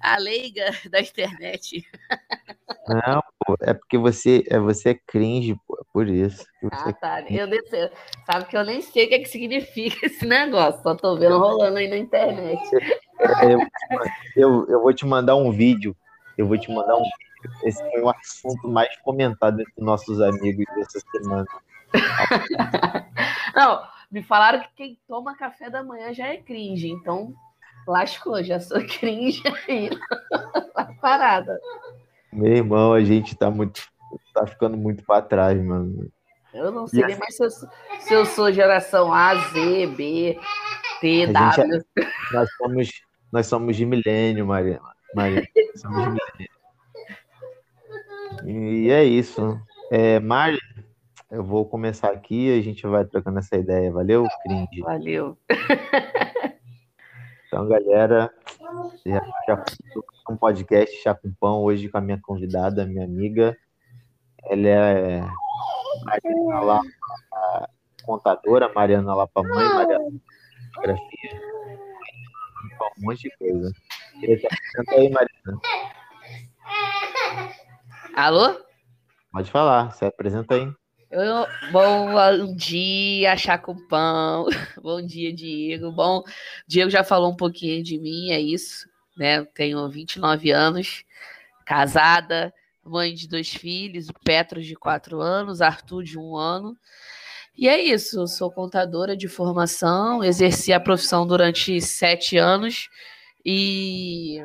A leiga da internet. Não, pô, é porque você é, você é cringe, pô, é por isso. Ah, tá. Eu nem sei, sabe que eu nem sei o que, é que significa esse negócio, só tô vendo rolando aí na internet. É, eu, eu, eu vou te mandar um vídeo. Eu vou te mandar um vídeo. Esse foi o assunto mais comentado entre nossos amigos dessa semana. Não, me falaram que quem toma café da manhã já é cringe, então lascou, já sou cringe aí na parada. Meu irmão, a gente tá muito. tá ficando muito para trás, mano. Eu não sei nem mais se eu, se eu, sou geração A, Z, B, T, W. É, nós somos, nós somos de milênio, Maria. Maria somos de milênio. E é isso. É, Mari, eu vou começar aqui e a gente vai trocando essa ideia. Valeu, cringe? Valeu. Então, galera, já, já um podcast Chá com Pão hoje com a minha convidada, minha amiga. Ela é Mariana Lapa, contadora, Mariana Lapa mãe, Mariana fotografia, um monte de coisa. Apresenta aí, Mariana. Alô? Pode falar, você apresenta aí. Eu, bom dia, chá pão. Bom dia, Diego. Bom, Diego já falou um pouquinho de mim, é isso, né? Tenho 29 anos, casada, mãe de dois filhos, o Petros de quatro anos, Arthur de um ano. E é isso, sou contadora de formação, exerci a profissão durante sete anos e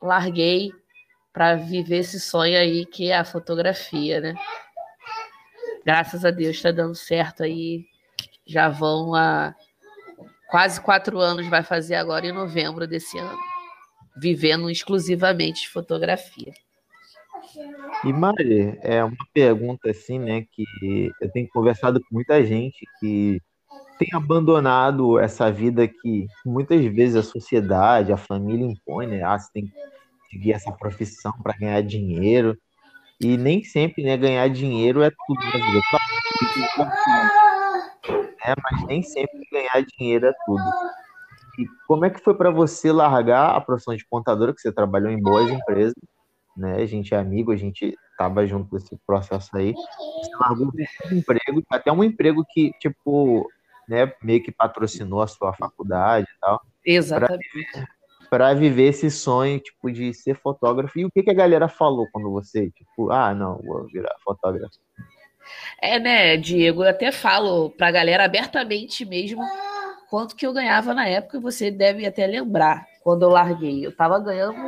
larguei para viver esse sonho aí que é a fotografia, né? Graças a Deus está dando certo aí. Já vão a quase quatro anos, vai fazer agora em novembro desse ano, vivendo exclusivamente de fotografia. E Mari, é uma pergunta assim, né, que eu tenho conversado com muita gente que tem abandonado essa vida que muitas vezes a sociedade, a família impõe, né? Ah, você tem que seguir essa profissão para ganhar dinheiro. E nem sempre, né, ganhar dinheiro é tudo na vida. É, mas nem sempre ganhar dinheiro é tudo. E como é que foi para você largar a profissão de contadora, que você trabalhou em boas empresas, né? A gente é amigo, a gente tava junto nesse processo aí. Você largou um emprego, até um emprego que, tipo, né, meio que patrocinou a sua faculdade e tal. Exatamente para viver esse sonho, tipo, de ser fotógrafo. E o que, que a galera falou quando você, tipo, ah, não, vou virar fotógrafo? É, né, Diego, eu até falo pra galera abertamente mesmo quanto que eu ganhava na época, você deve até lembrar, quando eu larguei. Eu tava ganhando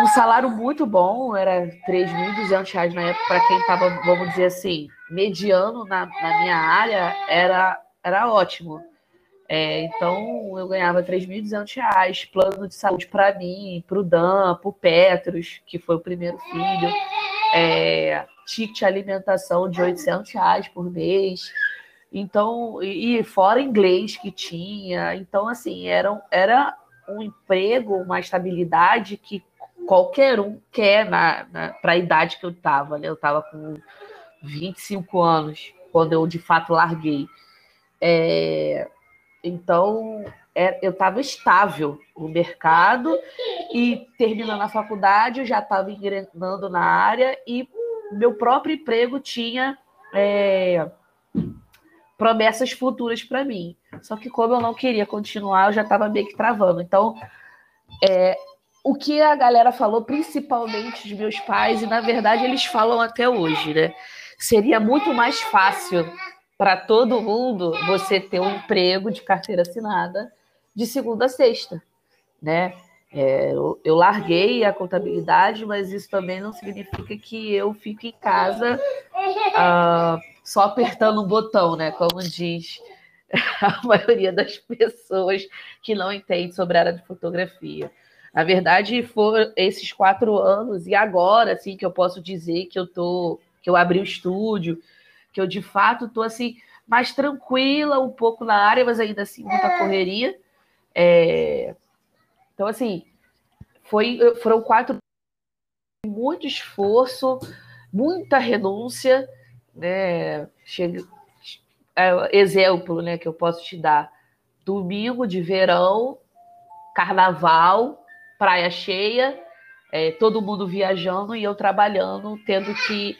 um, salário muito bom, era R$ 3.200 na época, para quem tava, vamos dizer assim, mediano na, na minha área, era, era ótimo. É, então eu ganhava 3.200 reais, plano de saúde para mim, para o Dan, para o Petros, que foi o primeiro filho, é, ticket alimentação de 800 reais por mês. Então, e, e fora inglês que tinha. Então, assim, era, era um emprego, uma estabilidade que qualquer um quer na, na para a idade que eu estava. Né? Eu estava com 25 anos quando eu de fato larguei. É, então, é, eu estava estável no mercado e terminando a faculdade, eu já estava engrenando na área e meu próprio emprego tinha é, promessas futuras para mim. Só que como eu não queria continuar, eu já estava meio que travando. Então, é, o que a galera falou, principalmente os meus pais, e na verdade eles falam até hoje, né? Seria muito mais fácil para todo mundo você ter um emprego de carteira assinada de segunda a sexta, né? É, eu, eu, larguei a contabilidade, mas isso também não significa que eu fico em casa uh, só apertando um botão, né? Como diz a maioria das pessoas que não entende sobre a área de fotografia. Na verdade, foram esses quatro anos e agora, assim, que eu posso dizer que eu tô, que eu abri o estúdio, que eu de fato estou assim mais tranquila um pouco na área, mas ainda assim muita correria. É... Então assim foi foram quatro muito esforço, muita renúncia, né? Chega... É, exemplo, né, que eu posso te dar. domingo de verão, carnaval, praia cheia, é, todo mundo viajando e eu trabalhando, tendo que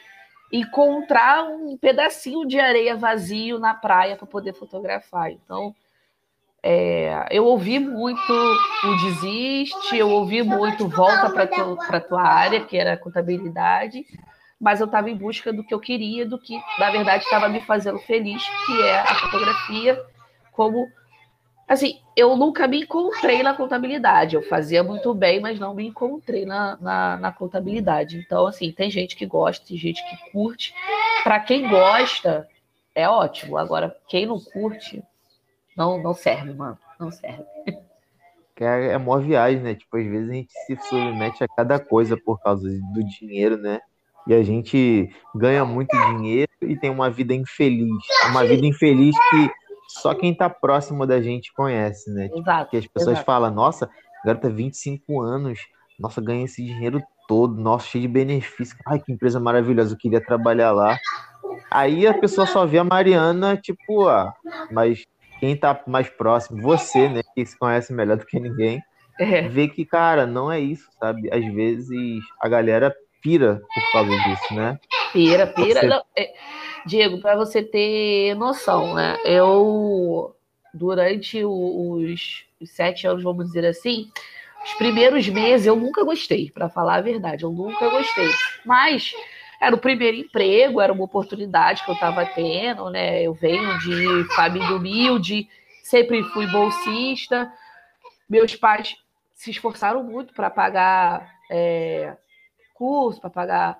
encontrar um pedacinho de areia vazio na praia para poder fotografar. Então, é, eu ouvi muito o desiste, eu ouvi muito volta para a tua área, que era contabilidade, mas eu estava em busca do que eu queria, do que, na verdade, estava me fazendo feliz, que é a fotografia, como assim, eu nunca me encontrei na contabilidade. Eu fazia muito bem, mas não me encontrei na, na, na contabilidade. Então, assim, tem gente que gosta, tem gente que curte. Para quem gosta, é ótimo. Agora, quem não curte, não, não serve, mano. Não serve. É, é uma viagem, né? Tipo, às vezes a gente se submete a cada coisa por causa do dinheiro, né? E a gente ganha muito dinheiro e tem uma vida infeliz. Uma vida infeliz que só quem tá próximo da gente conhece, né? Tipo, exato, que as pessoas exato. falam, nossa, tá 25 anos, nossa, ganha esse dinheiro todo, nossa, cheio de benefícios. Ai, que empresa maravilhosa, eu queria trabalhar lá. Aí a pessoa só vê a Mariana, tipo, ah, mas quem tá mais próximo, você, né, que se conhece melhor do que ninguém, é. vê que, cara, não é isso, sabe? Às vezes a galera pira por causa disso, né? Pira, pira. Você... Não, é Diego, para você ter noção, né? Eu, durante os, os sete anos, vamos dizer assim, os primeiros meses eu nunca gostei, para falar a verdade, eu nunca gostei. Mas era o primeiro emprego, era uma oportunidade que eu estava tendo, né? Eu venho de família humilde, sempre fui bolsista. Meus pais se esforçaram muito para pagar é, curso, para pagar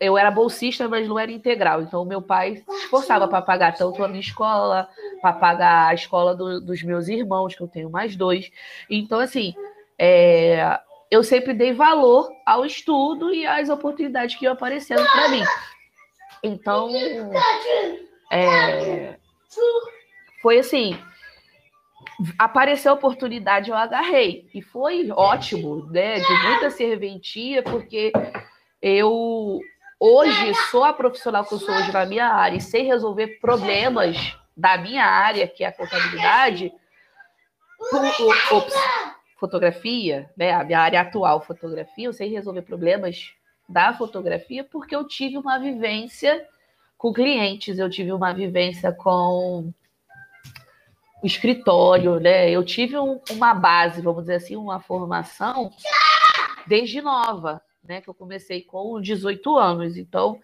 eu era bolsista, mas não era integral. Então, meu pai se esforçava para pagar tanto a minha escola, para pagar a escola do, dos meus irmãos, que eu tenho mais dois. Então, assim, é, eu sempre dei valor ao estudo e às oportunidades que iam aparecendo para mim. Então, é, foi assim. Apareceu a oportunidade, eu agarrei. E foi ótimo, né? De muita serventia, porque eu hoje sou a profissional que eu sou hoje na minha área e sei resolver problemas da minha área, que é a contabilidade, ops, fotografia, né? A minha área atual, fotografia, eu sei resolver problemas da fotografia porque eu tive uma vivência com clientes, eu tive uma vivência com o escritório, né? Eu tive um, uma base, vamos dizer assim, uma formação desde nova né? Que eu comecei com 18 anos. Então,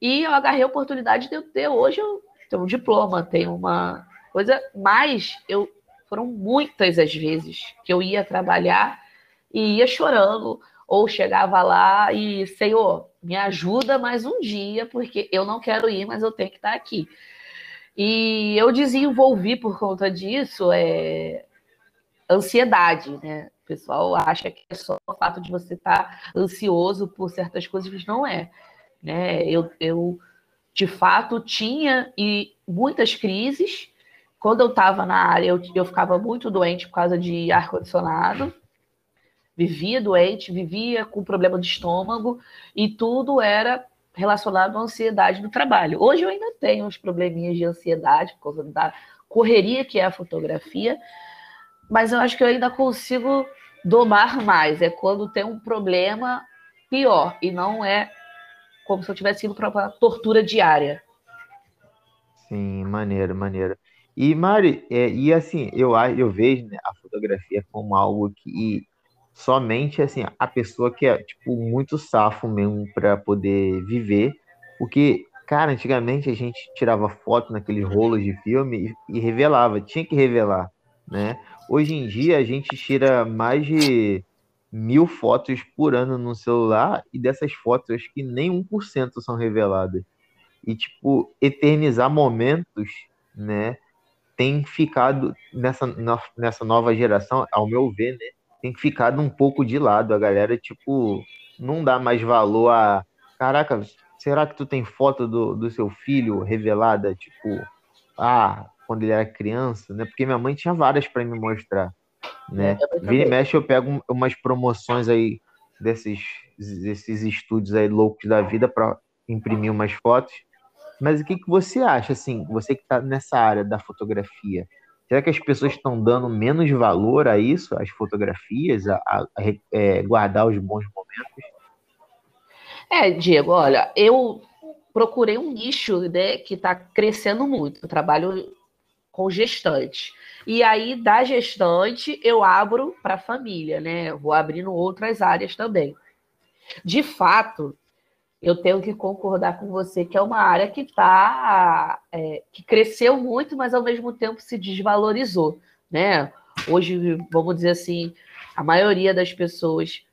e eu agarrei a oportunidade de eu ter hoje eu tenho um diploma, tenho uma coisa, mas eu foram muitas as vezes que eu ia trabalhar e ia chorando, ou chegava lá e, Senhor, me ajuda mais um dia, porque eu não quero ir, mas eu tenho que estar aqui. E eu desenvolvi por conta disso é, ansiedade, né? O pessoal acha que é só o fato de você estar tá ansioso por certas coisas, mas não é. Né? Eu, eu, de fato, tinha e muitas crises. Quando eu estava na área, eu, eu ficava muito doente por causa de ar-condicionado. Vivia doente, vivia com problema de estômago, e tudo era relacionado à ansiedade no trabalho. Hoje eu ainda tenho uns probleminhas de ansiedade por causa da correria que é a fotografia, mas eu acho que eu ainda consigo domar mais. É quando tem um problema pior e não é como se eu tivesse ido para uma tortura diária. Sim, maneiro, maneiro. E Mari, é, e assim, eu, eu vejo né, a fotografia como algo que somente assim a pessoa que é tipo muito safo mesmo para poder viver, porque cara, antigamente a gente tirava foto naqueles rolos de filme e, e revelava, tinha que revelar, né? Hoje em dia a gente tira mais de mil fotos por ano no celular e dessas fotos acho que nem 1% são reveladas. E, tipo, eternizar momentos, né, tem ficado nessa, nessa nova geração, ao meu ver, né, tem ficado um pouco de lado. A galera, tipo, não dá mais valor a. Caraca, será que tu tem foto do, do seu filho revelada? Tipo, ah, quando ele era criança, né? Porque minha mãe tinha várias para me mostrar, né? Vira e mexe eu pego umas promoções aí desses, desses estúdios aí loucos da vida para imprimir umas fotos. Mas o que, que você acha, assim, você que está nessa área da fotografia? Será que as pessoas estão dando menos valor a isso, às fotografias, a, a, a é, guardar os bons momentos? É, Diego, olha, eu procurei um nicho né, que está crescendo muito. Eu trabalho com gestante. E aí, da gestante, eu abro para a família, né? vou abrindo outras áreas também. De fato, eu tenho que concordar com você que é uma área que tá, é, que cresceu muito, mas ao mesmo tempo se desvalorizou, né? Hoje, vamos dizer assim, a maioria das pessoas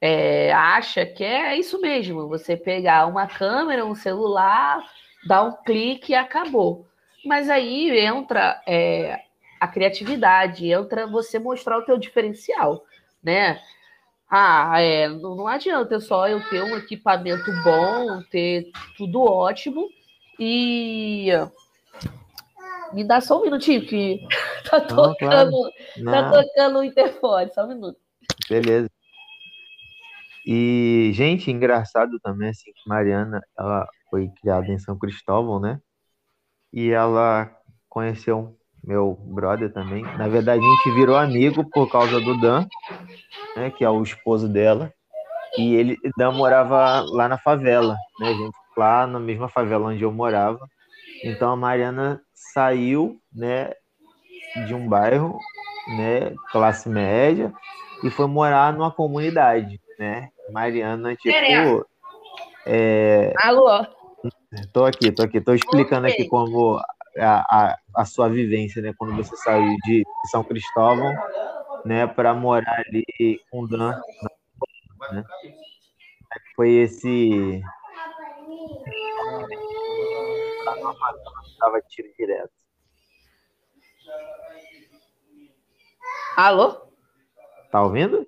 é, acha que é isso mesmo, você pegar uma câmera, um celular, dar um clique e acabou. Mas aí entra é, a criatividade, entra você mostrar o teu diferencial, né? Ah, é, não, não adianta só eu ter um equipamento bom, ter tudo ótimo e me dá só um minutinho que tá tocando, não, claro. tá tocando o interfone, só um minuto. Beleza. E, gente, engraçado também, assim, que Mariana, ela foi criada em São Cristóvão, né? E ela conheceu meu brother também. Na verdade, a gente virou amigo por causa do Dan, né, que é o esposo dela. E ele Dan morava lá na favela, né, gente? Lá na mesma favela onde eu morava. Então a Mariana saiu, né, de um bairro, né, classe média, e foi morar numa comunidade, né? Mariana, tipo. É... Alô? Tô aqui, tô aqui, tô explicando okay. aqui como a, a, a, sua vivência, né? Quando você saiu de São Cristóvão, né, para morar ali com Dan, né? Foi esse tava tiro direto. Alô? Tá ouvindo?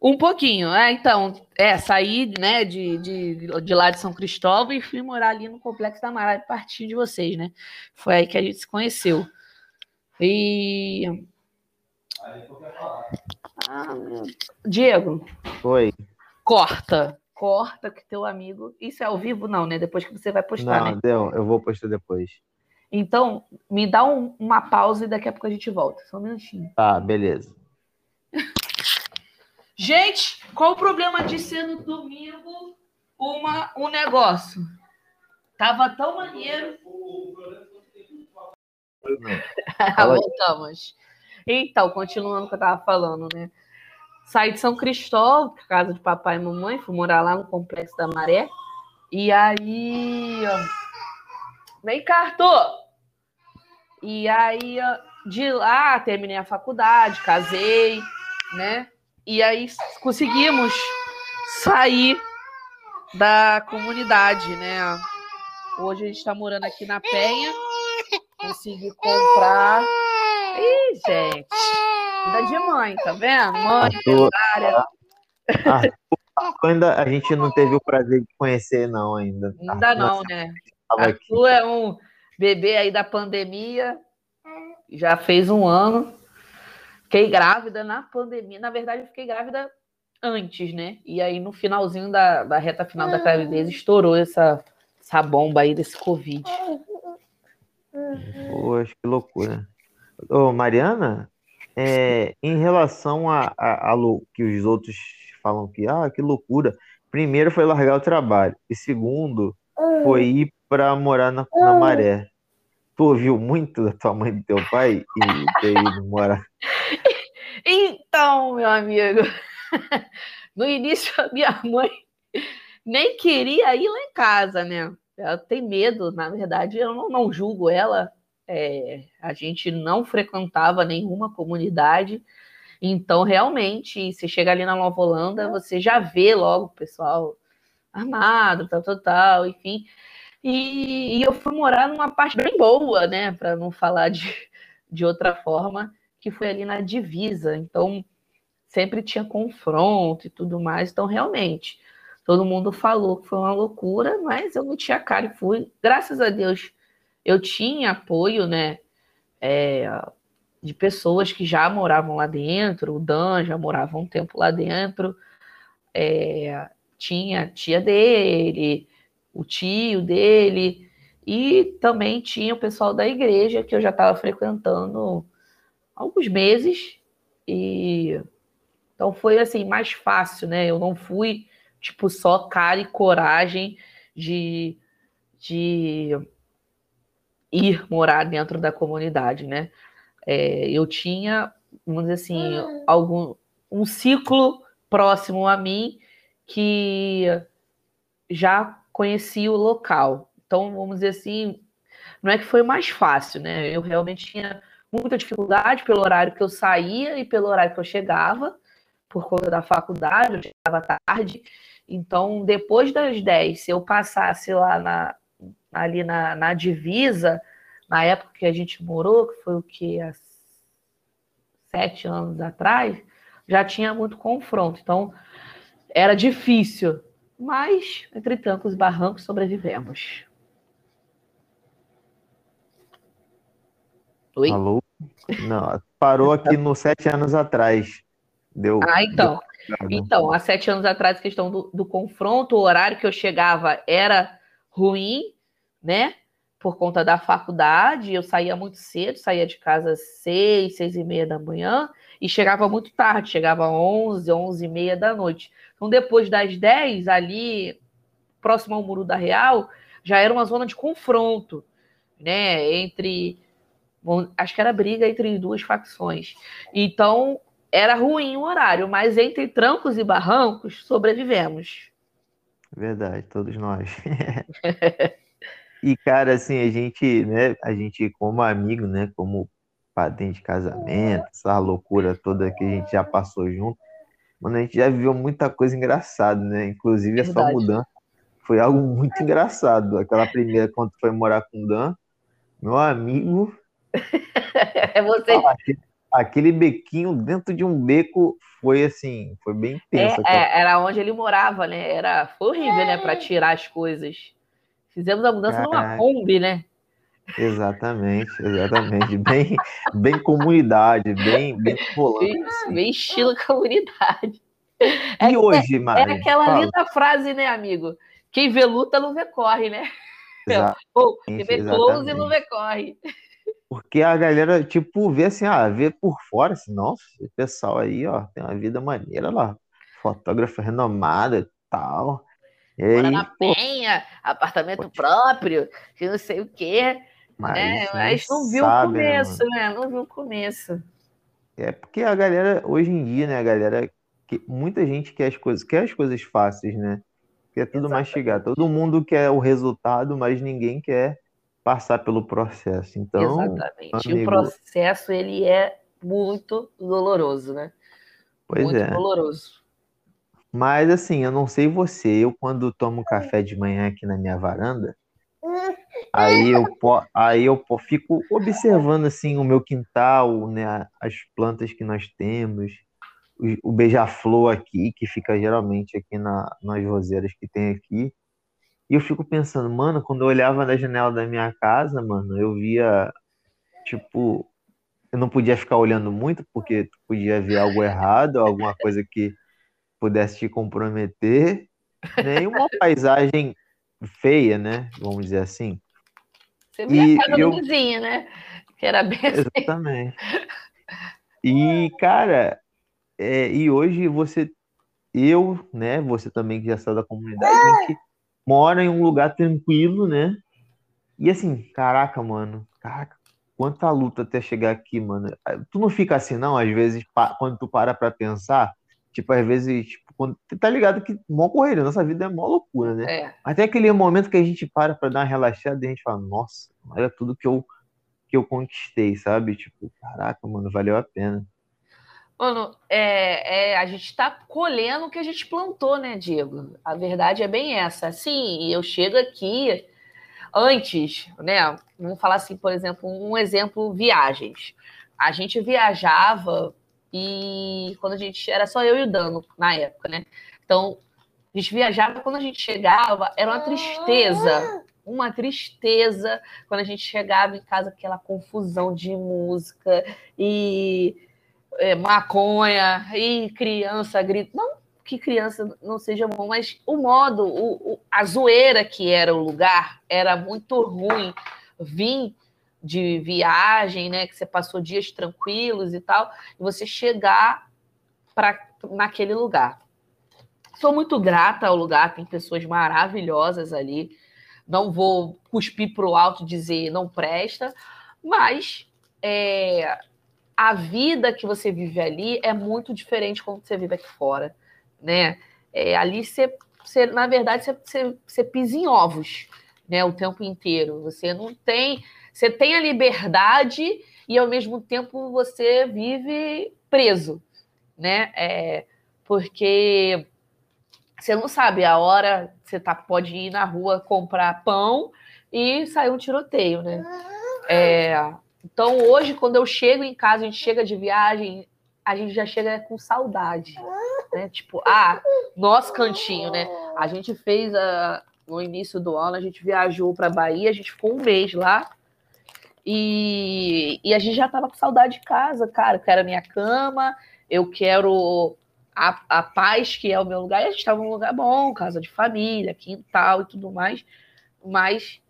Um pouquinho, é, então, é, saí, né, de, de, de lá de São Cristóvão e fui morar ali no Complexo da Mará, partir de vocês, né? Foi aí que a gente se conheceu. E... Ah, Diego. Oi. Corta. Corta que teu amigo... Isso é ao vivo? Não, né? Depois que você vai postar, não, né? Não, eu vou postar depois. Então, me dá um, uma pausa e daqui a pouco a gente volta. Só um minutinho. Tá, beleza. Gente, qual o problema de ser no domingo uma, um negócio? Tava tão maneiro. Voltamos. Então, continuando o que eu tava falando, né? Saí de São Cristóvão, casa de papai e mamãe, fui morar lá no Complexo da Maré. E aí. Vem cá, Arthur! E aí, de lá, terminei a faculdade, casei, né? E aí conseguimos sair da comunidade, né? Hoje a gente está morando aqui na Penha. Consegui comprar. Ih, gente. Ainda de mãe, tá vendo? Mãe, empresária. ainda a gente não teve o prazer de conhecer, não, ainda. Ainda não, né? Arthur é um bebê aí da pandemia. Já fez um ano. Fiquei grávida na pandemia. Na verdade, eu fiquei grávida antes, né? E aí, no finalzinho da, da reta final da gravidez, estourou essa, essa bomba aí desse Covid. Poxa, que loucura. Ô, Mariana, é, em relação a, a, a, que os outros falam que, ah, que loucura. Primeiro foi largar o trabalho. E segundo, foi ir para morar na, na maré. Tu ouviu muito da tua mãe e do teu pai e ter ido morar? Então, meu amigo, no início a minha mãe nem queria ir lá em casa, né? Ela tem medo, na verdade, eu não, não julgo ela. É, a gente não frequentava nenhuma comunidade, então realmente, se chega ali na Nova Holanda, você já vê logo o pessoal armado, tal, tal, tal, enfim. E, e, eu fui morar numa parte bem boa, né? Para não falar de, de outra forma, que foi ali na divisa. Então, sempre tinha confronto e tudo mais. Então, realmente, todo mundo falou que foi uma loucura, mas eu não tinha cara e fui. Graças a Deus, eu tinha apoio, né? É, de pessoas que já moravam lá dentro, o Dan já morava um tempo lá dentro, é, tinha a tia dele, o tio dele, E também tinha o pessoal da igreja que eu já estava frequentando há alguns meses. E então foi assim mais fácil, né? Eu não fui tipo só cara e coragem de, de ir morar dentro da comunidade, né? É, eu tinha, vamos dizer assim, algum um ciclo próximo a mim que já conhecia o local. Então, vamos dizer assim, não é que foi mais fácil, né? Eu realmente tinha muita dificuldade pelo horário que eu saía e pelo horário que eu chegava, por conta da faculdade, eu chegava tarde. Então, depois das 10, se eu passasse lá na, ali na, na divisa, na época que a gente morou, que foi o que? Há sete anos atrás, já tinha muito confronto. Então, era difícil. Mas, entre trancos e barrancos, sobrevivemos. Oi? Alô? Não, parou aqui no sete anos atrás. Deu. Ah, então. Deu... Então, há sete anos atrás, questão do, do confronto, o horário que eu chegava era ruim, né? Por conta da faculdade, eu saía muito cedo, saía de casa às seis, seis e meia da manhã, e chegava muito tarde, chegava às onze, onze e meia da noite. Então, depois das dez, ali, próximo ao Muro da Real, já era uma zona de confronto, né? Entre. Bom, acho que era briga entre duas facções. Então, era ruim o horário, mas entre trancos e barrancos sobrevivemos. Verdade, todos nós. e cara, assim, a gente, né, a gente como amigo, né, como padrinho de casamento, essa loucura toda que a gente já passou junto, mano, a gente já viveu muita coisa engraçada, né? Inclusive Verdade. essa mudança foi algo muito engraçado. Aquela primeira quando foi morar com o Dan, meu amigo. É você aquele bequinho dentro de um beco foi assim, foi bem tenso. É, é, era onde ele morava, né? Era foi horrível, né? Para tirar as coisas. Fizemos a mudança numa Kombi, né? Exatamente, exatamente. bem, bem comunidade, bem, bem rolando. Bem, assim. bem estilo comunidade. É, e hoje, Mari? É aquela fala. linda frase, né, amigo? Quem vê luta não vê corre, né? Exatamente, Ou quem vê close não vê corre. Porque a galera, tipo, vê assim, ah, vê por fora, assim, nossa, esse pessoal aí, ó, tem uma vida maneira lá, fotógrafa renomada e tal. Aí, na Penha, apartamento próprio, que não sei o quê. Mas, né? mas não viu sabe, o né, começo, né? Não viu o começo. É porque a galera, hoje em dia, né, a galera, que, muita gente quer as coisas, quer as coisas fáceis, né? Quer tudo Exatamente. mastigar. Todo mundo quer o resultado, mas ninguém quer passar pelo processo. Então, Exatamente. Amigo... E o processo ele é muito doloroso, né? Pois muito é. doloroso. Mas assim, eu não sei você, eu quando tomo café de manhã aqui na minha varanda, aí eu aí eu fico observando assim o meu quintal, né, as plantas que nós temos, o, beija-flor aqui que fica geralmente aqui na, nas roseiras que tem aqui. E eu fico pensando, mano, quando eu olhava na janela da minha casa, mano, eu via, tipo, eu não podia ficar olhando muito, porque podia ver algo errado, alguma coisa que pudesse te comprometer, nem uma paisagem feia, né? Vamos dizer assim. Você via e a casa eu... do vizinho, né? Que era bem assim. Exatamente. E, cara, é, e hoje você, eu, né, você também que já saiu da comunidade, a gente mora em um lugar tranquilo, né? E assim, caraca, mano, caraca, quanta luta até chegar aqui, mano. Tu não fica assim, não, às vezes, quando tu para pra pensar, tipo, às vezes, quando, tá ligado que mó correria, nossa vida é mó loucura, né? É. Até aquele momento que a gente para pra dar uma relaxada e a gente fala, nossa, olha tudo que eu, que eu conquistei, sabe? Tipo, caraca, mano, valeu a pena. Mano, é, é, a gente está colhendo o que a gente plantou, né, Diego? A verdade é bem essa. Sim, eu chego aqui antes, né? Vamos falar assim, por exemplo, um exemplo: viagens. A gente viajava e quando a gente era só eu e o Dano na época, né? Então a gente viajava quando a gente chegava era uma tristeza, uma tristeza quando a gente chegava em casa aquela confusão de música e é, maconha, e criança grita. Não, que criança não seja bom, mas o modo, o, o, a zoeira que era o lugar era muito ruim. Vim de viagem, né? Que você passou dias tranquilos e tal, e você chegar para naquele lugar. Sou muito grata ao lugar, tem pessoas maravilhosas ali. Não vou cuspir para o alto e dizer não presta, mas é, a vida que você vive ali é muito diferente quando você vive aqui fora, né? É, ali você, você, na verdade, você, você, você pisa em ovos, né? O tempo inteiro. Você não tem, você tem a liberdade e ao mesmo tempo você vive preso, né? É, porque você não sabe a hora você tá, pode ir na rua comprar pão e sair um tiroteio, né? É, então hoje, quando eu chego em casa, a gente chega de viagem, a gente já chega com saudade. Né? Tipo, ah, nosso cantinho, né? A gente fez a, no início do ano, a gente viajou para Bahia, a gente ficou um mês lá. E, e a gente já tava com saudade de casa, cara. Eu quero a minha cama, eu quero a, a paz que é o meu lugar. E a gente estava num lugar bom, casa de família, quintal e tudo mais. Mas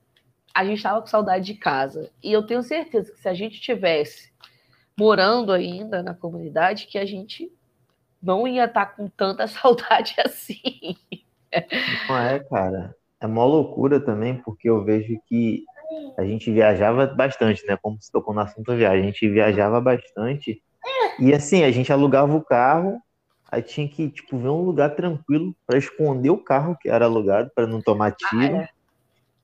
a gente estava com saudade de casa. E eu tenho certeza que se a gente tivesse morando ainda na comunidade, que a gente não ia estar tá com tanta saudade assim. Não é, cara. É uma loucura também, porque eu vejo que a gente viajava bastante, né? Como se tocou no assunto viagem, a gente viajava bastante. E assim, a gente alugava o carro, aí tinha que, tipo, ver um lugar tranquilo para esconder o carro que era alugado, para não tomar tiro. Ah, é.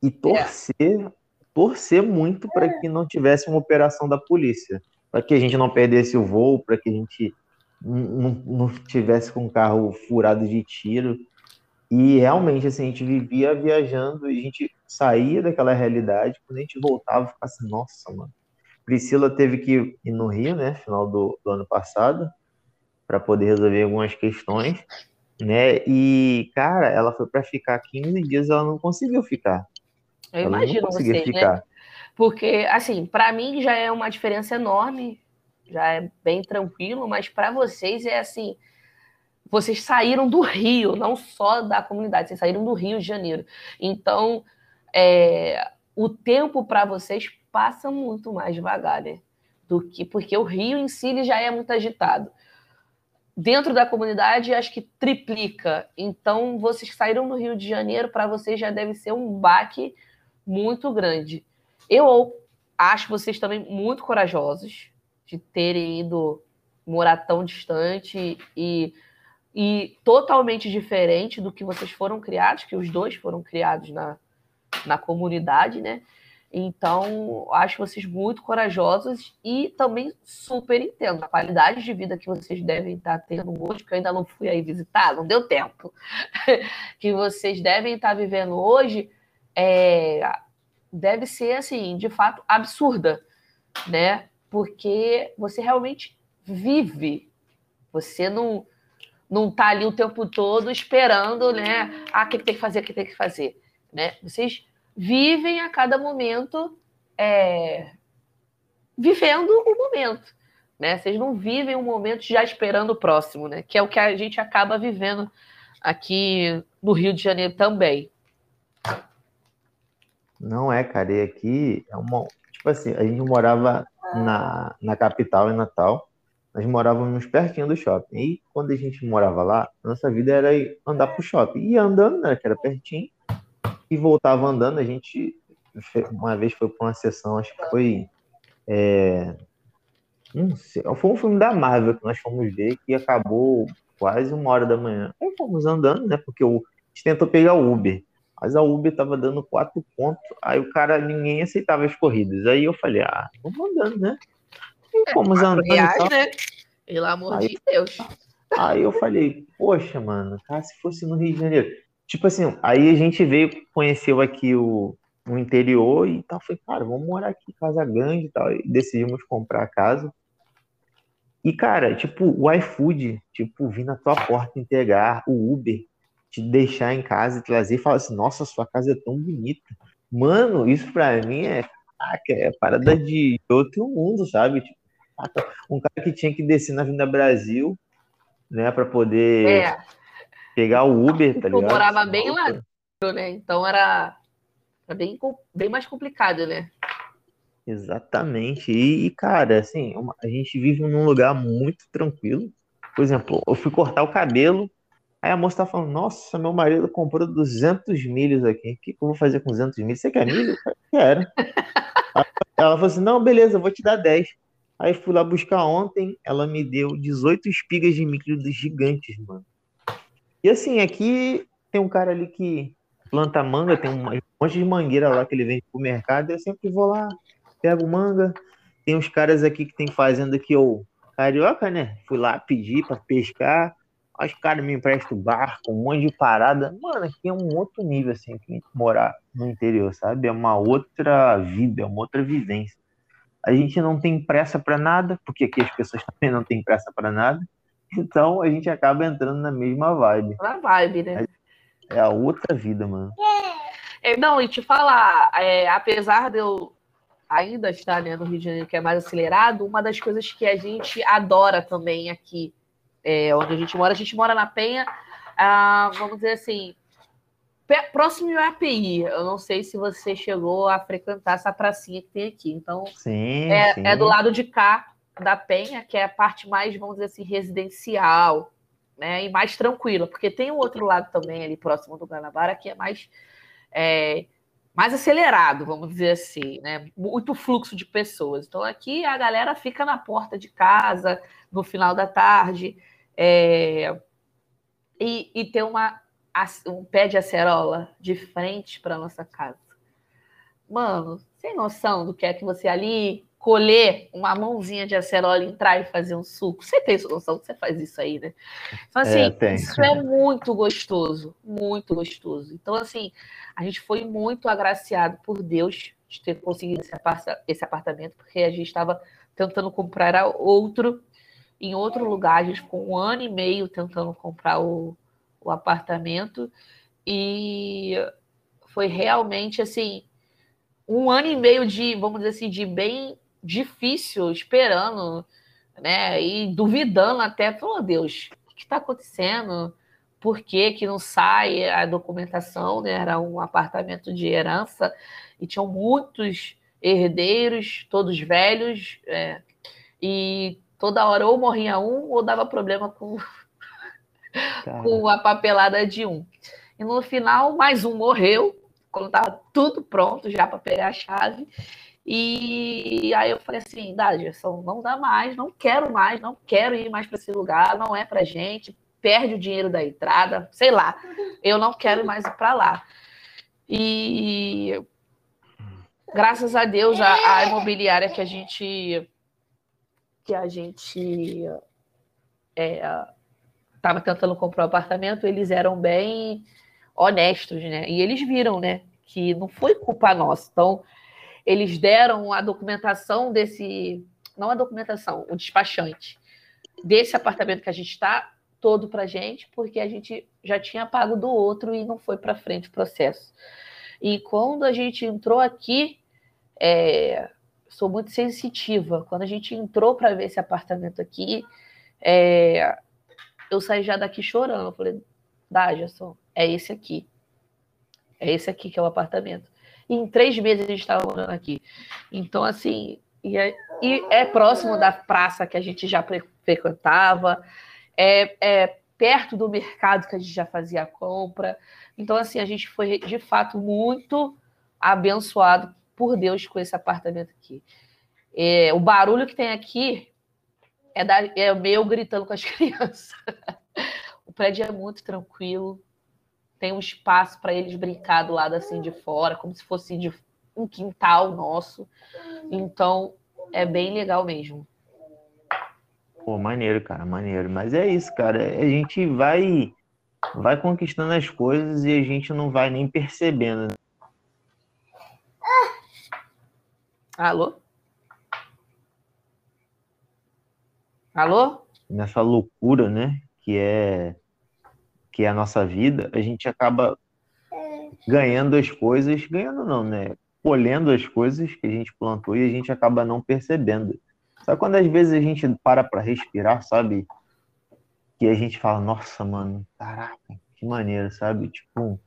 E torcer, é. torcer muito para que não tivesse uma operação da polícia. Para que a gente não perdesse o voo, para que a gente não, não tivesse com o carro furado de tiro. E realmente, assim, a gente vivia viajando e a gente saía daquela realidade, quando a gente voltava, ficava assim, nossa, mano. Priscila teve que ir no Rio, né, final do, do ano passado, para poder resolver algumas questões, né? E, cara, ela foi para ficar 15 dias, ela não conseguiu ficar. Eu ela imagino não conseguiu vocês, né? ficar. né? Porque, assim, para mim já é uma diferença enorme, já é bem tranquilo, mas para vocês é assim, vocês saíram do Rio, não só da comunidade, vocês saíram do Rio de Janeiro. Então, é, o tempo para vocês passa muito mais devagar, né? Do que porque o Rio em si já é muito agitado. Dentro da comunidade, acho que triplica. Então, vocês saíram do Rio de Janeiro, para vocês já deve ser um baque muito grande. Eu acho vocês também muito corajosos de terem ido morar tão distante e e totalmente diferente do que vocês foram criados, que os dois foram criados na, na comunidade, né? Então, acho vocês muito corajosos e também super entendo a qualidade de vida que vocês devem estar tendo hoje, que eu ainda não fui aí visitar, não deu tempo. que vocês devem estar vivendo hoje é, deve ser, assim, de fato, absurda, né? Porque você realmente vive. Você não não tá ali o tempo todo esperando, né? Ah, o que tem que fazer, o que tem que fazer, né? Vocês vivem a cada momento é, vivendo o momento, né? Vocês não vivem um momento já esperando o próximo, né? Que é o que a gente acaba vivendo aqui no Rio de Janeiro também. Não é, cara. E aqui é uma. Tipo assim, a gente morava na, na capital, em Natal nós morávamos pertinho do shopping. E quando a gente morava lá, nossa vida era andar pro shopping. Ia andando, né, que era pertinho, e voltava andando. A gente uma vez foi para uma sessão, acho que foi. É, não sei, foi um filme da Marvel que nós fomos ver que acabou quase uma hora da manhã. Aí fomos andando, né? Porque o, a gente tentou pegar o Uber. Mas a Uber tava dando quatro pontos. Aí o cara, ninguém aceitava as corridas. Aí eu falei, ah, vamos andando, né? E fomos é, andando. Reais, né? Pelo amor aí, de Deus. Aí eu falei, poxa, mano, cara, se fosse no Rio de Janeiro. Tipo assim, aí a gente veio, conheceu aqui o, o interior e tal. Falei, cara, vamos morar aqui, casa grande e tal. E decidimos comprar a casa. E, cara, tipo, o iFood, tipo, vir na tua porta entregar, o Uber, te deixar em casa e trazer e falar assim, nossa, sua casa é tão bonita. Mano, isso pra mim é, é parada de outro mundo, sabe? Tipo, um cara que tinha que descer na Vinda Brasil, né, para poder. É. Pegar o Uber, tá ligado? Eu morava bem lá, né? Então era, era bem, bem mais complicado, né? Exatamente. E, cara, assim, uma, a gente vive num lugar muito tranquilo. Por exemplo, eu fui cortar o cabelo, aí a moça tá falando, nossa, meu marido comprou 200 milhos aqui. O que, que eu vou fazer com 200 milhos? Você quer milho? Quero. ela falou assim, não, beleza, eu vou te dar 10. Aí fui lá buscar ontem, ela me deu 18 espigas de milho gigantes, mano. E assim, aqui tem um cara ali que planta manga, tem um monte de mangueira lá que ele vende pro mercado, eu sempre vou lá, pego manga. Tem uns caras aqui que tem fazenda que eu, carioca, né? Fui lá pedir para pescar. Os caras me emprestam barco, um monte de parada. Mano, aqui é um outro nível, assim, que morar no interior, sabe? É uma outra vida, é uma outra vivência. A gente não tem pressa para nada, porque aqui as pessoas também não têm pressa para nada. Então a gente acaba entrando na mesma vibe. Na vibe, né? É a outra vida, mano. É, não, e te falar, é, apesar de eu ainda estar né, no Rio de Janeiro, que é mais acelerado, uma das coisas que a gente adora também aqui, é, onde a gente mora, a gente mora na Penha, ah, vamos dizer assim, próximo ao API. Eu não sei se você chegou a frequentar essa pracinha que tem aqui. Então, sim, é, sim. é do lado de cá da Penha, que é a parte mais, vamos dizer assim, residencial, né? E mais tranquila, porque tem um outro lado também ali próximo do Guanabara que é mais é, mais acelerado, vamos dizer assim, né? Muito fluxo de pessoas. Então aqui a galera fica na porta de casa no final da tarde é, e, e tem uma, um pé de acerola de frente para nossa casa. Mano, sem noção do que é que você ali colher uma mãozinha de acerola, entrar e fazer um suco. Você tem noção que você faz isso aí, né? Então, assim, é, isso é muito gostoso, muito gostoso. Então, assim, a gente foi muito agraciado por Deus de ter conseguido esse apartamento, porque a gente estava tentando comprar outro em outro lugar. A gente ficou um ano e meio tentando comprar o, o apartamento e foi realmente assim um ano e meio de, vamos dizer assim, de bem difícil, esperando, né? E duvidando até, falou, Deus, o que está acontecendo? Por que, que não sai a documentação? Né? Era um apartamento de herança e tinham muitos herdeiros, todos velhos, é, e toda hora ou morria um ou dava problema com, com a papelada de um. E no final, mais um morreu, quando estava tudo pronto já para pegar a chave. E aí eu falei assim, Dagerson, não dá mais, não quero mais, não quero ir mais para esse lugar, não é para gente, perde o dinheiro da entrada, sei lá, eu não quero mais ir para lá. E graças a Deus a, a, imobiliária que a gente que a gente estava é, tentando comprar o um apartamento, eles eram bem honestos, né? E eles viram, né, que não foi culpa nossa. Então eles deram a documentação desse, não a documentação, o despachante desse apartamento que a gente está todo para gente, porque a gente já tinha pago do outro e não foi para frente o processo. E quando a gente entrou aqui, é, sou muito sensitiva. Quando a gente entrou para ver esse apartamento aqui, é, eu saí já daqui chorando. Eu falei, Dagerson, é esse aqui. É esse aqui que é o apartamento. Em três meses a gente estava morando aqui. Então, assim, e é, e é, próximo da praça que a gente já frequentava, é, é perto do mercado que a gente já fazia a compra. Então, assim, a gente foi de fato muito abençoado por Deus com esse apartamento aqui. É, o barulho que tem aqui é, da, é meu gritando com as crianças. o prédio é muito tranquilo, tem um espaço para eles brincar do lado assim de fora, como se fosse de um quintal nosso. Então, é bem legal mesmo. Pô, maneiro, cara, maneiro. Mas é isso, cara. A gente vai vai conquistando as coisas e a gente não vai nem percebendo. Né? Alô? Alô? Nessa loucura, né? Que é que é a nossa vida, a gente acaba ganhando as coisas, ganhando não, né? Colhendo as coisas que a gente plantou e a gente acaba não percebendo. Só quando às vezes a gente para para respirar, sabe? que a gente fala, nossa, mano, caraca, que maneiro, sabe? Tipo,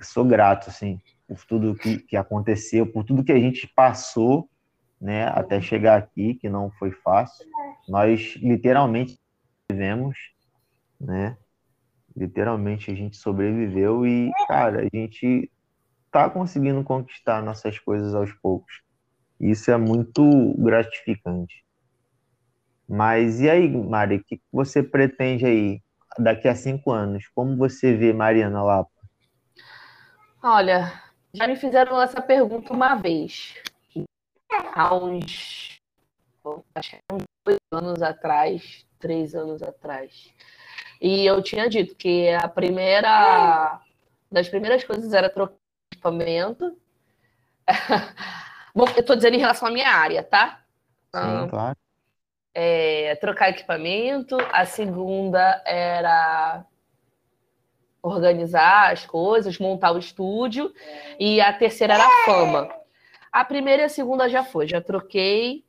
sou grato, assim, por tudo que, que aconteceu, por tudo que a gente passou, né, até chegar aqui, que não foi fácil. Nós literalmente vivemos, né? Literalmente a gente sobreviveu e, cara, a gente tá conseguindo conquistar nossas coisas aos poucos. Isso é muito gratificante. Mas e aí, Mari, o que você pretende aí daqui a cinco anos? Como você vê Mariana Lapa? Olha, já me fizeram essa pergunta uma vez, há uns, acho que uns dois anos atrás, três anos atrás. E eu tinha dito que a primeira das primeiras coisas era trocar equipamento. Bom, eu estou dizendo em relação à minha área, tá? Sim, ah, claro. É, trocar equipamento. A segunda era organizar as coisas, montar o estúdio. E a terceira era a fama. A primeira e a segunda já foi, já troquei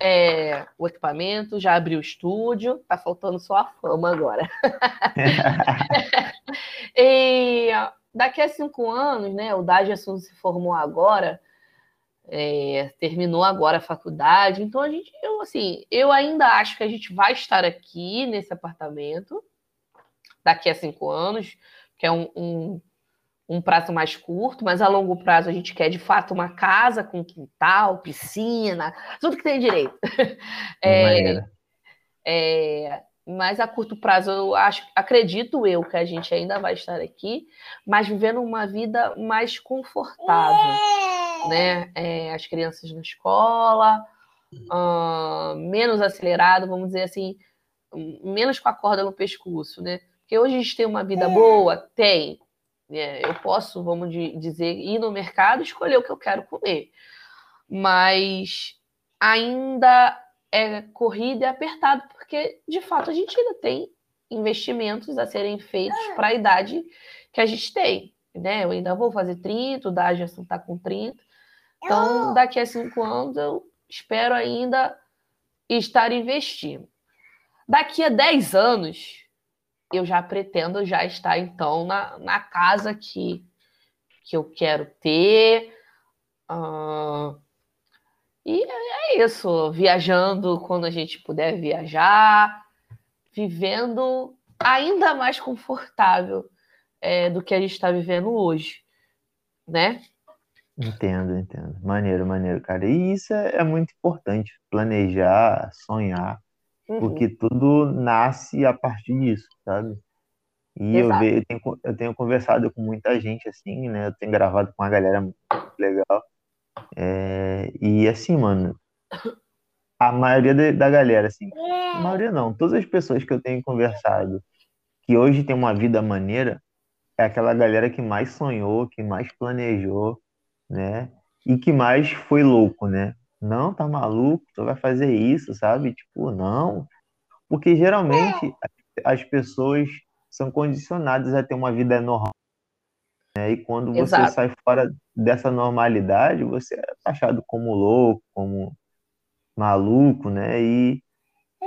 é, o equipamento, já abri o estúdio, tá faltando só a fama agora. e daqui a cinco anos, né? O Dagerson se formou agora, é, terminou agora a faculdade, então a gente, eu assim, eu ainda acho que a gente vai estar aqui nesse apartamento daqui a cinco anos, que é um, um, um prazo mais curto, mas a longo prazo a gente quer de fato uma casa com quintal, piscina, tudo que tem direito. É, é, mas a curto prazo eu acho, acredito eu que a gente ainda vai estar aqui, mas vivendo uma vida mais confortável, né? É, as crianças na escola, uh, menos acelerado, vamos dizer assim, menos com a corda no pescoço, né? Porque hoje a gente tem uma vida boa, tem. Né? Eu posso, vamos dizer, ir no mercado e escolher o que eu quero comer, mas ainda é corrida e apertado, porque de fato a gente ainda tem investimentos a serem feitos para a idade que a gente tem. Né? Eu ainda vou fazer 30, o Dagerson está com 30. Então, daqui a cinco anos, eu espero ainda estar investindo. Daqui a 10 anos, eu já pretendo já estar, então, na, na casa que, que eu quero ter. Uh, e é isso, viajando quando a gente puder viajar, vivendo ainda mais confortável é, do que a gente está vivendo hoje, né? Entendo, entendo. Maneiro, maneiro, cara. E isso é, é muito importante, planejar, sonhar, uhum. porque tudo nasce a partir disso, sabe? E eu, ve, eu, tenho, eu tenho conversado com muita gente, assim, né? Eu tenho gravado com uma galera muito legal. É, e assim, mano, a maioria de, da galera, assim, a maioria não, todas as pessoas que eu tenho conversado que hoje tem uma vida maneira, é aquela galera que mais sonhou, que mais planejou, né? E que mais foi louco, né? Não, tá maluco, tu vai fazer isso, sabe? Tipo, não. Porque geralmente as pessoas são condicionadas a ter uma vida normal. Né? E quando você Exato. sai fora dessa normalidade, você é taxado como louco, como maluco, né? E,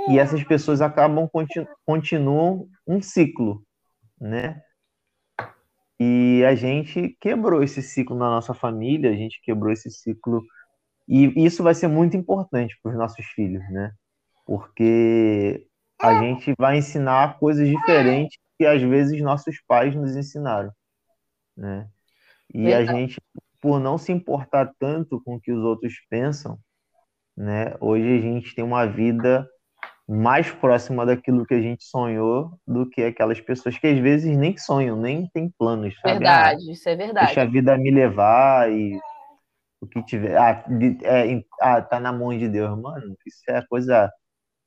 e essas pessoas acabam, continu, continuam um ciclo, né? E a gente quebrou esse ciclo na nossa família, a gente quebrou esse ciclo. E isso vai ser muito importante para os nossos filhos, né? Porque a gente vai ensinar coisas diferentes que às vezes nossos pais nos ensinaram, né? E a gente, por não se importar tanto com o que os outros pensam, né? Hoje a gente tem uma vida mais próxima daquilo que a gente sonhou do que aquelas pessoas que às vezes nem sonham, nem têm planos, sabe? Verdade, ah, isso é verdade. Deixa a vida me levar e o que tiver. Ah, é, ah, tá na mão de Deus, mano. Isso é a coisa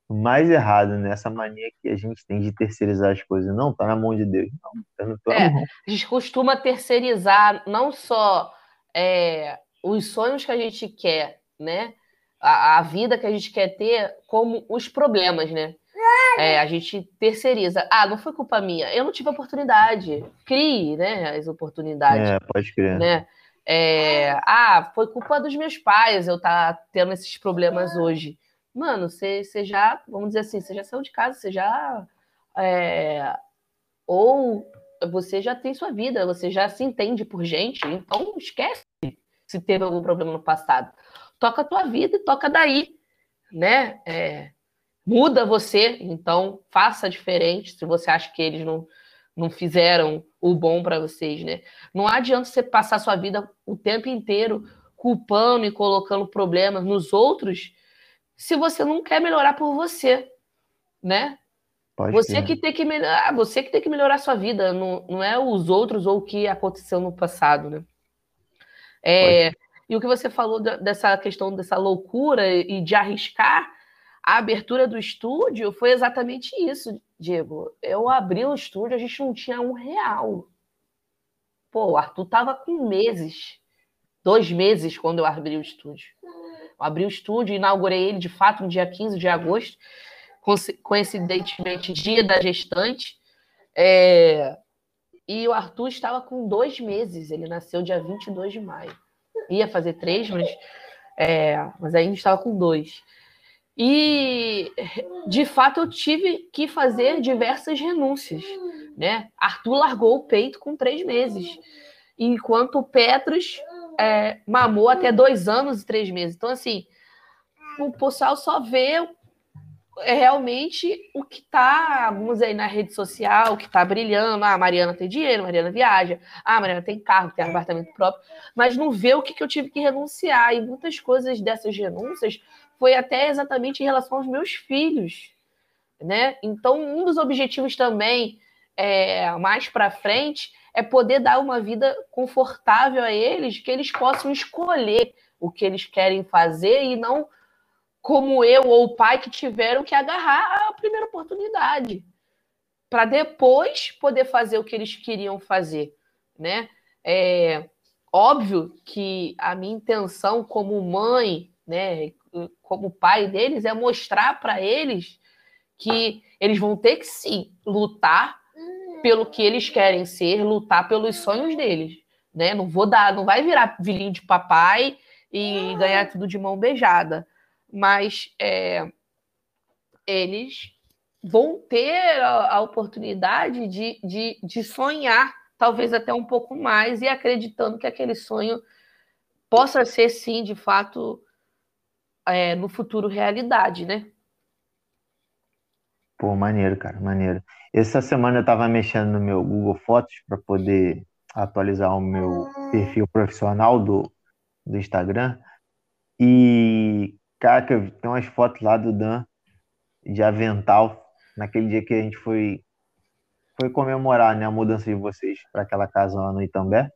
mais errado nessa mania que a gente tem de terceirizar as coisas. Não, tá na mão de Deus. Não, tá tua é, mão. A gente costuma terceirizar não só é, os sonhos que a gente quer, né? A, a, vida que a gente quer ter, como os problemas, né? É, a gente terceiriza. Ah, não foi culpa minha. Eu não tive oportunidade. Crie, né? As oportunidades. É, pode crer. Né? É, ah, foi culpa dos meus pais eu estar tá tendo esses problemas hoje mano, você, já, vamos dizer assim, você já saiu de casa, você já é, ou você já tem sua vida, você já se entende por gente, então esquece se teve algum problema no passado. Toca a tua vida e toca daí, né? É, muda você, então faça diferente se você acha que eles não, não fizeram o bom para vocês, né? Não adianta você passar sua vida o tempo inteiro culpando e colocando problemas nos outros se você não quer melhorar por você, né? Pode você que tem que melhorar, ah, você que tem que melhorar a sua vida, não, não é os outros ou o que aconteceu no passado, né? É, e o que você falou dessa questão dessa loucura e de arriscar a abertura do estúdio foi exatamente isso, Diego. Eu abri o estúdio, a gente não tinha um real. Pô, o Arthur tava com meses, dois meses quando eu abri o estúdio. Eu abri o estúdio, inaugurei ele de fato no dia 15 de agosto coincidentemente, dia da gestante. É, e o Arthur estava com dois meses, ele nasceu dia 22 de maio. Ia fazer três, mas, é, mas ainda estava com dois. E, de fato, eu tive que fazer diversas renúncias. Né? Arthur largou o peito com três meses, enquanto Petros é, mamou até dois anos e três meses. Então, assim, o pessoal só vê é realmente o que está, vamos aí, na rede social, o que está brilhando. Ah, a Mariana tem dinheiro, a Mariana viaja, ah, a Mariana tem carro, tem apartamento próprio, mas não vê o que, que eu tive que renunciar. E muitas coisas dessas renúncias foi até exatamente em relação aos meus filhos. Né? Então, um dos objetivos também, é, mais para frente, é poder dar uma vida confortável a eles, que eles possam escolher o que eles querem fazer e não como eu ou o pai que tiveram que agarrar a primeira oportunidade para depois poder fazer o que eles queriam fazer, né? É óbvio que a minha intenção como mãe, né, como pai deles é mostrar para eles que eles vão ter que sim lutar pelo que eles querem ser, lutar pelos sonhos deles, né? Não vou dar, não vai virar filhinho de papai e ganhar tudo de mão beijada mas é, eles vão ter a, a oportunidade de, de, de, sonhar, talvez até um pouco mais, e acreditando que aquele sonho possa ser, sim, de fato, é, no futuro realidade, né? Pô, maneiro, cara, maneiro. Essa semana eu estava mexendo no meu Google Fotos para poder atualizar o meu perfil profissional do, do Instagram. E, Cara, tem umas fotos lá do Dan de avental, naquele dia que a gente foi foi comemorar né, a mudança de vocês para aquela casa lá no Itambé.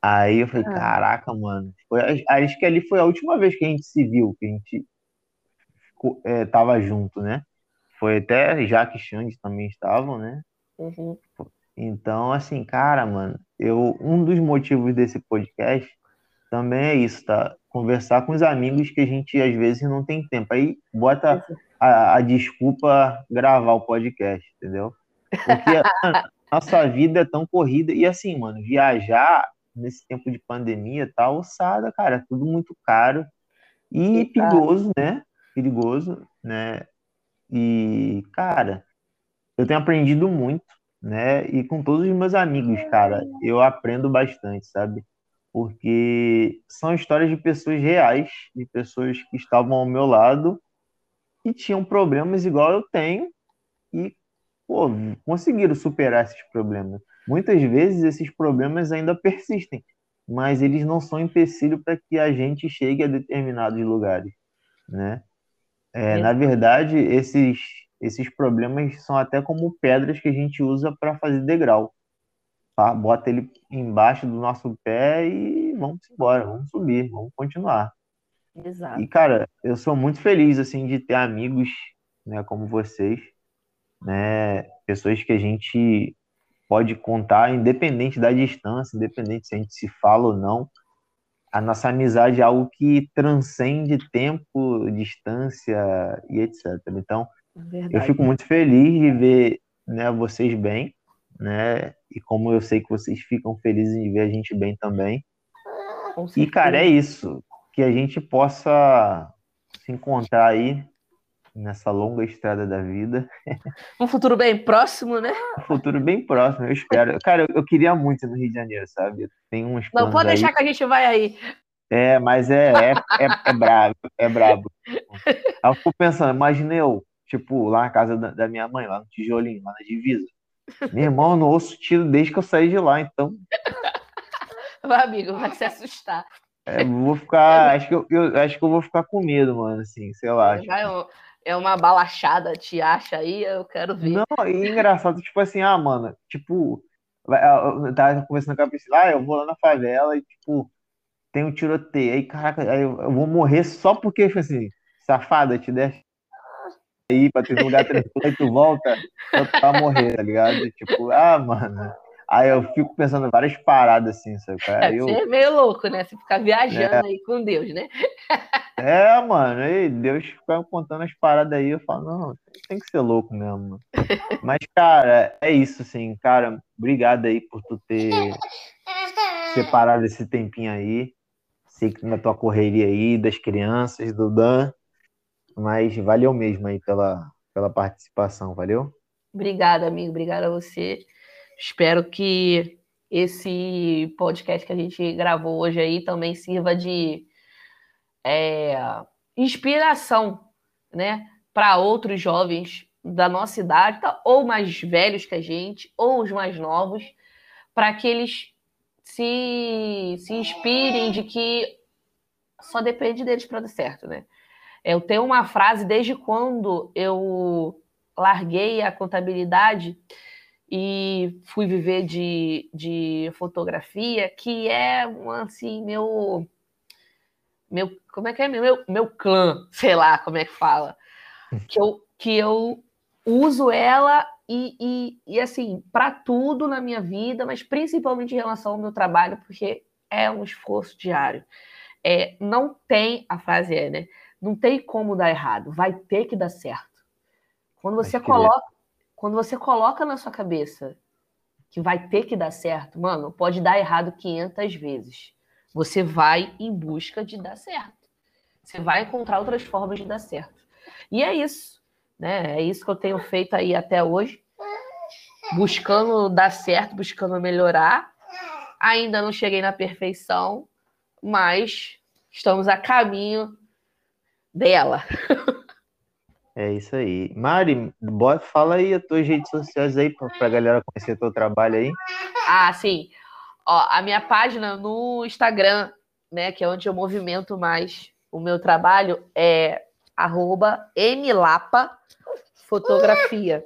Aí eu falei, ah. caraca, mano. Foi, acho que ali foi a última vez que a gente se viu, que a gente ficou, é, tava junto, né? Foi até Jaque e Xande também estavam, né? Uhum. Então, assim, cara, mano, eu, um dos motivos desse podcast também é isso, tá? Conversar com os amigos que a gente às vezes não tem tempo. Aí bota a, a desculpa gravar o podcast, entendeu? Porque a nossa vida é tão corrida. E assim, mano, viajar nesse tempo de pandemia tá ossada, cara. É tudo muito caro e perigoso, né? Perigoso, né? E, cara, eu tenho aprendido muito, né? E com todos os meus amigos, cara, eu aprendo bastante, sabe? Porque são histórias de pessoas reais, de pessoas que estavam ao meu lado e tinham problemas igual eu tenho e pô, conseguiram superar esses problemas. Muitas vezes esses problemas ainda persistem, mas eles não são empecilho para que a gente chegue a determinados lugares, né? É, na verdade, esses, esses problemas são até como pedras que a gente usa para fazer degrau bota ele embaixo do nosso pé e vamos embora, vamos subir, vamos continuar. Exato. E, cara, eu sou muito feliz, assim, de ter amigos, né, como vocês, né, pessoas que a gente pode contar, independente da distância, independente se a gente se fala ou não, a nossa amizade é algo que transcende tempo, distância e etc. Então, Verdade. eu fico muito feliz de ver né, vocês bem, né? E como eu sei que vocês ficam felizes em ver a gente bem também. E, cara, é isso. Que a gente possa se encontrar aí, nessa longa estrada da vida. Um futuro bem próximo, né? Um futuro bem próximo, eu espero. Cara, eu, queria muito ir no Rio de Janeiro, sabe? Tem uns Não, pode deixar aí. que a gente vai aí. É, mas é, é, é, é brabo, é brabo. Aí eu fico pensando, imagina eu, tipo, lá na casa da, da minha mãe, lá no tijolinho, lá na divisa. Meu irmão, eu não ouço tiro desde que eu saí de lá, então Vai, amigo, vai se assustar. é, vou ficar. Acho que eu, eu- acho que eu vou ficar com medo, mano, assim, sei lá. tipo, Vai, ó, é uma balachada, te acha aí, eu quero ver. Não, e engraçado, tipo assim, ah, mano, tipo, vai- eu tava conversando com a Priscila, ah, eu vou lá na favela e, tipo, tem um tiroteio. Aí, caraca, aí eu, vou morrer só porque, tipo assim, safada, te der aí pra ter um lugar tranquilo e tu volta, pra morrer, tá ligado? Tipo, ah, mano. Aí eu fico pensando em várias paradas assim, sabe? É, eu, Você é meio louco, né? Você ficar viajando aí com Deus, né? é, mano, aí Deus fica contando as paradas aí, eu falo, não, tem que ser louco mesmo. mano. Mas, cara, é isso, assim, cara, obrigado aí por tu ter separado esse tempinho aí. Sei que na tua correria aí, das crianças, do Dan, mas valeu mesmo aí pela, pela participação, valeu? Obrigada, amigo. Obrigada a você. Espero que esse podcast que a gente gravou hoje aí também sirva de é, inspiração, né, para outros jovens da nossa idade, tá? ou mais velhos que a gente, ou os mais novos, para que eles se, se inspirem de que só depende deles para dar certo, né? Eu tenho uma frase desde quando eu larguei a contabilidade e fui viver de, de fotografia, que é assim, meu. meu como é que é? Meu, meu clã, sei lá como é que fala. Que eu, que eu uso ela e, e, e assim, para tudo na minha vida, mas principalmente em relação ao meu trabalho, porque é um esforço diário. É, não tem, a frase é, né? Não tem como dar errado, vai ter que dar certo. Quando você coloca, quando você coloca na sua cabeça que vai ter que dar certo, mano, pode dar errado 500 vezes. Você vai em busca de dar certo. Você vai encontrar outras formas de dar certo. E é isso, né? É isso que eu tenho feito aí até hoje, buscando dar certo, buscando melhorar. Ainda não cheguei na perfeição, mas estamos a caminho dela. É isso aí. Mari, bota, fala aí as tuas redes sociais aí pra, pra galera conhecer teu trabalho aí. Ah, sim. Ó, a minha página no Instagram, né, que é onde eu movimento mais o meu trabalho, é arroba mlapa fotografia.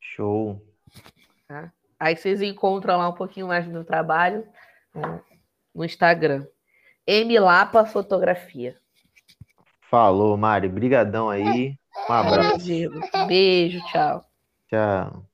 Show. Aí vocês encontram lá um pouquinho mais do meu trabalho né, no Instagram. Mlapa fotografia. Falou, Mari. Brigadão aí. Um abraço. Beijo, beijo, tchau. Tchau.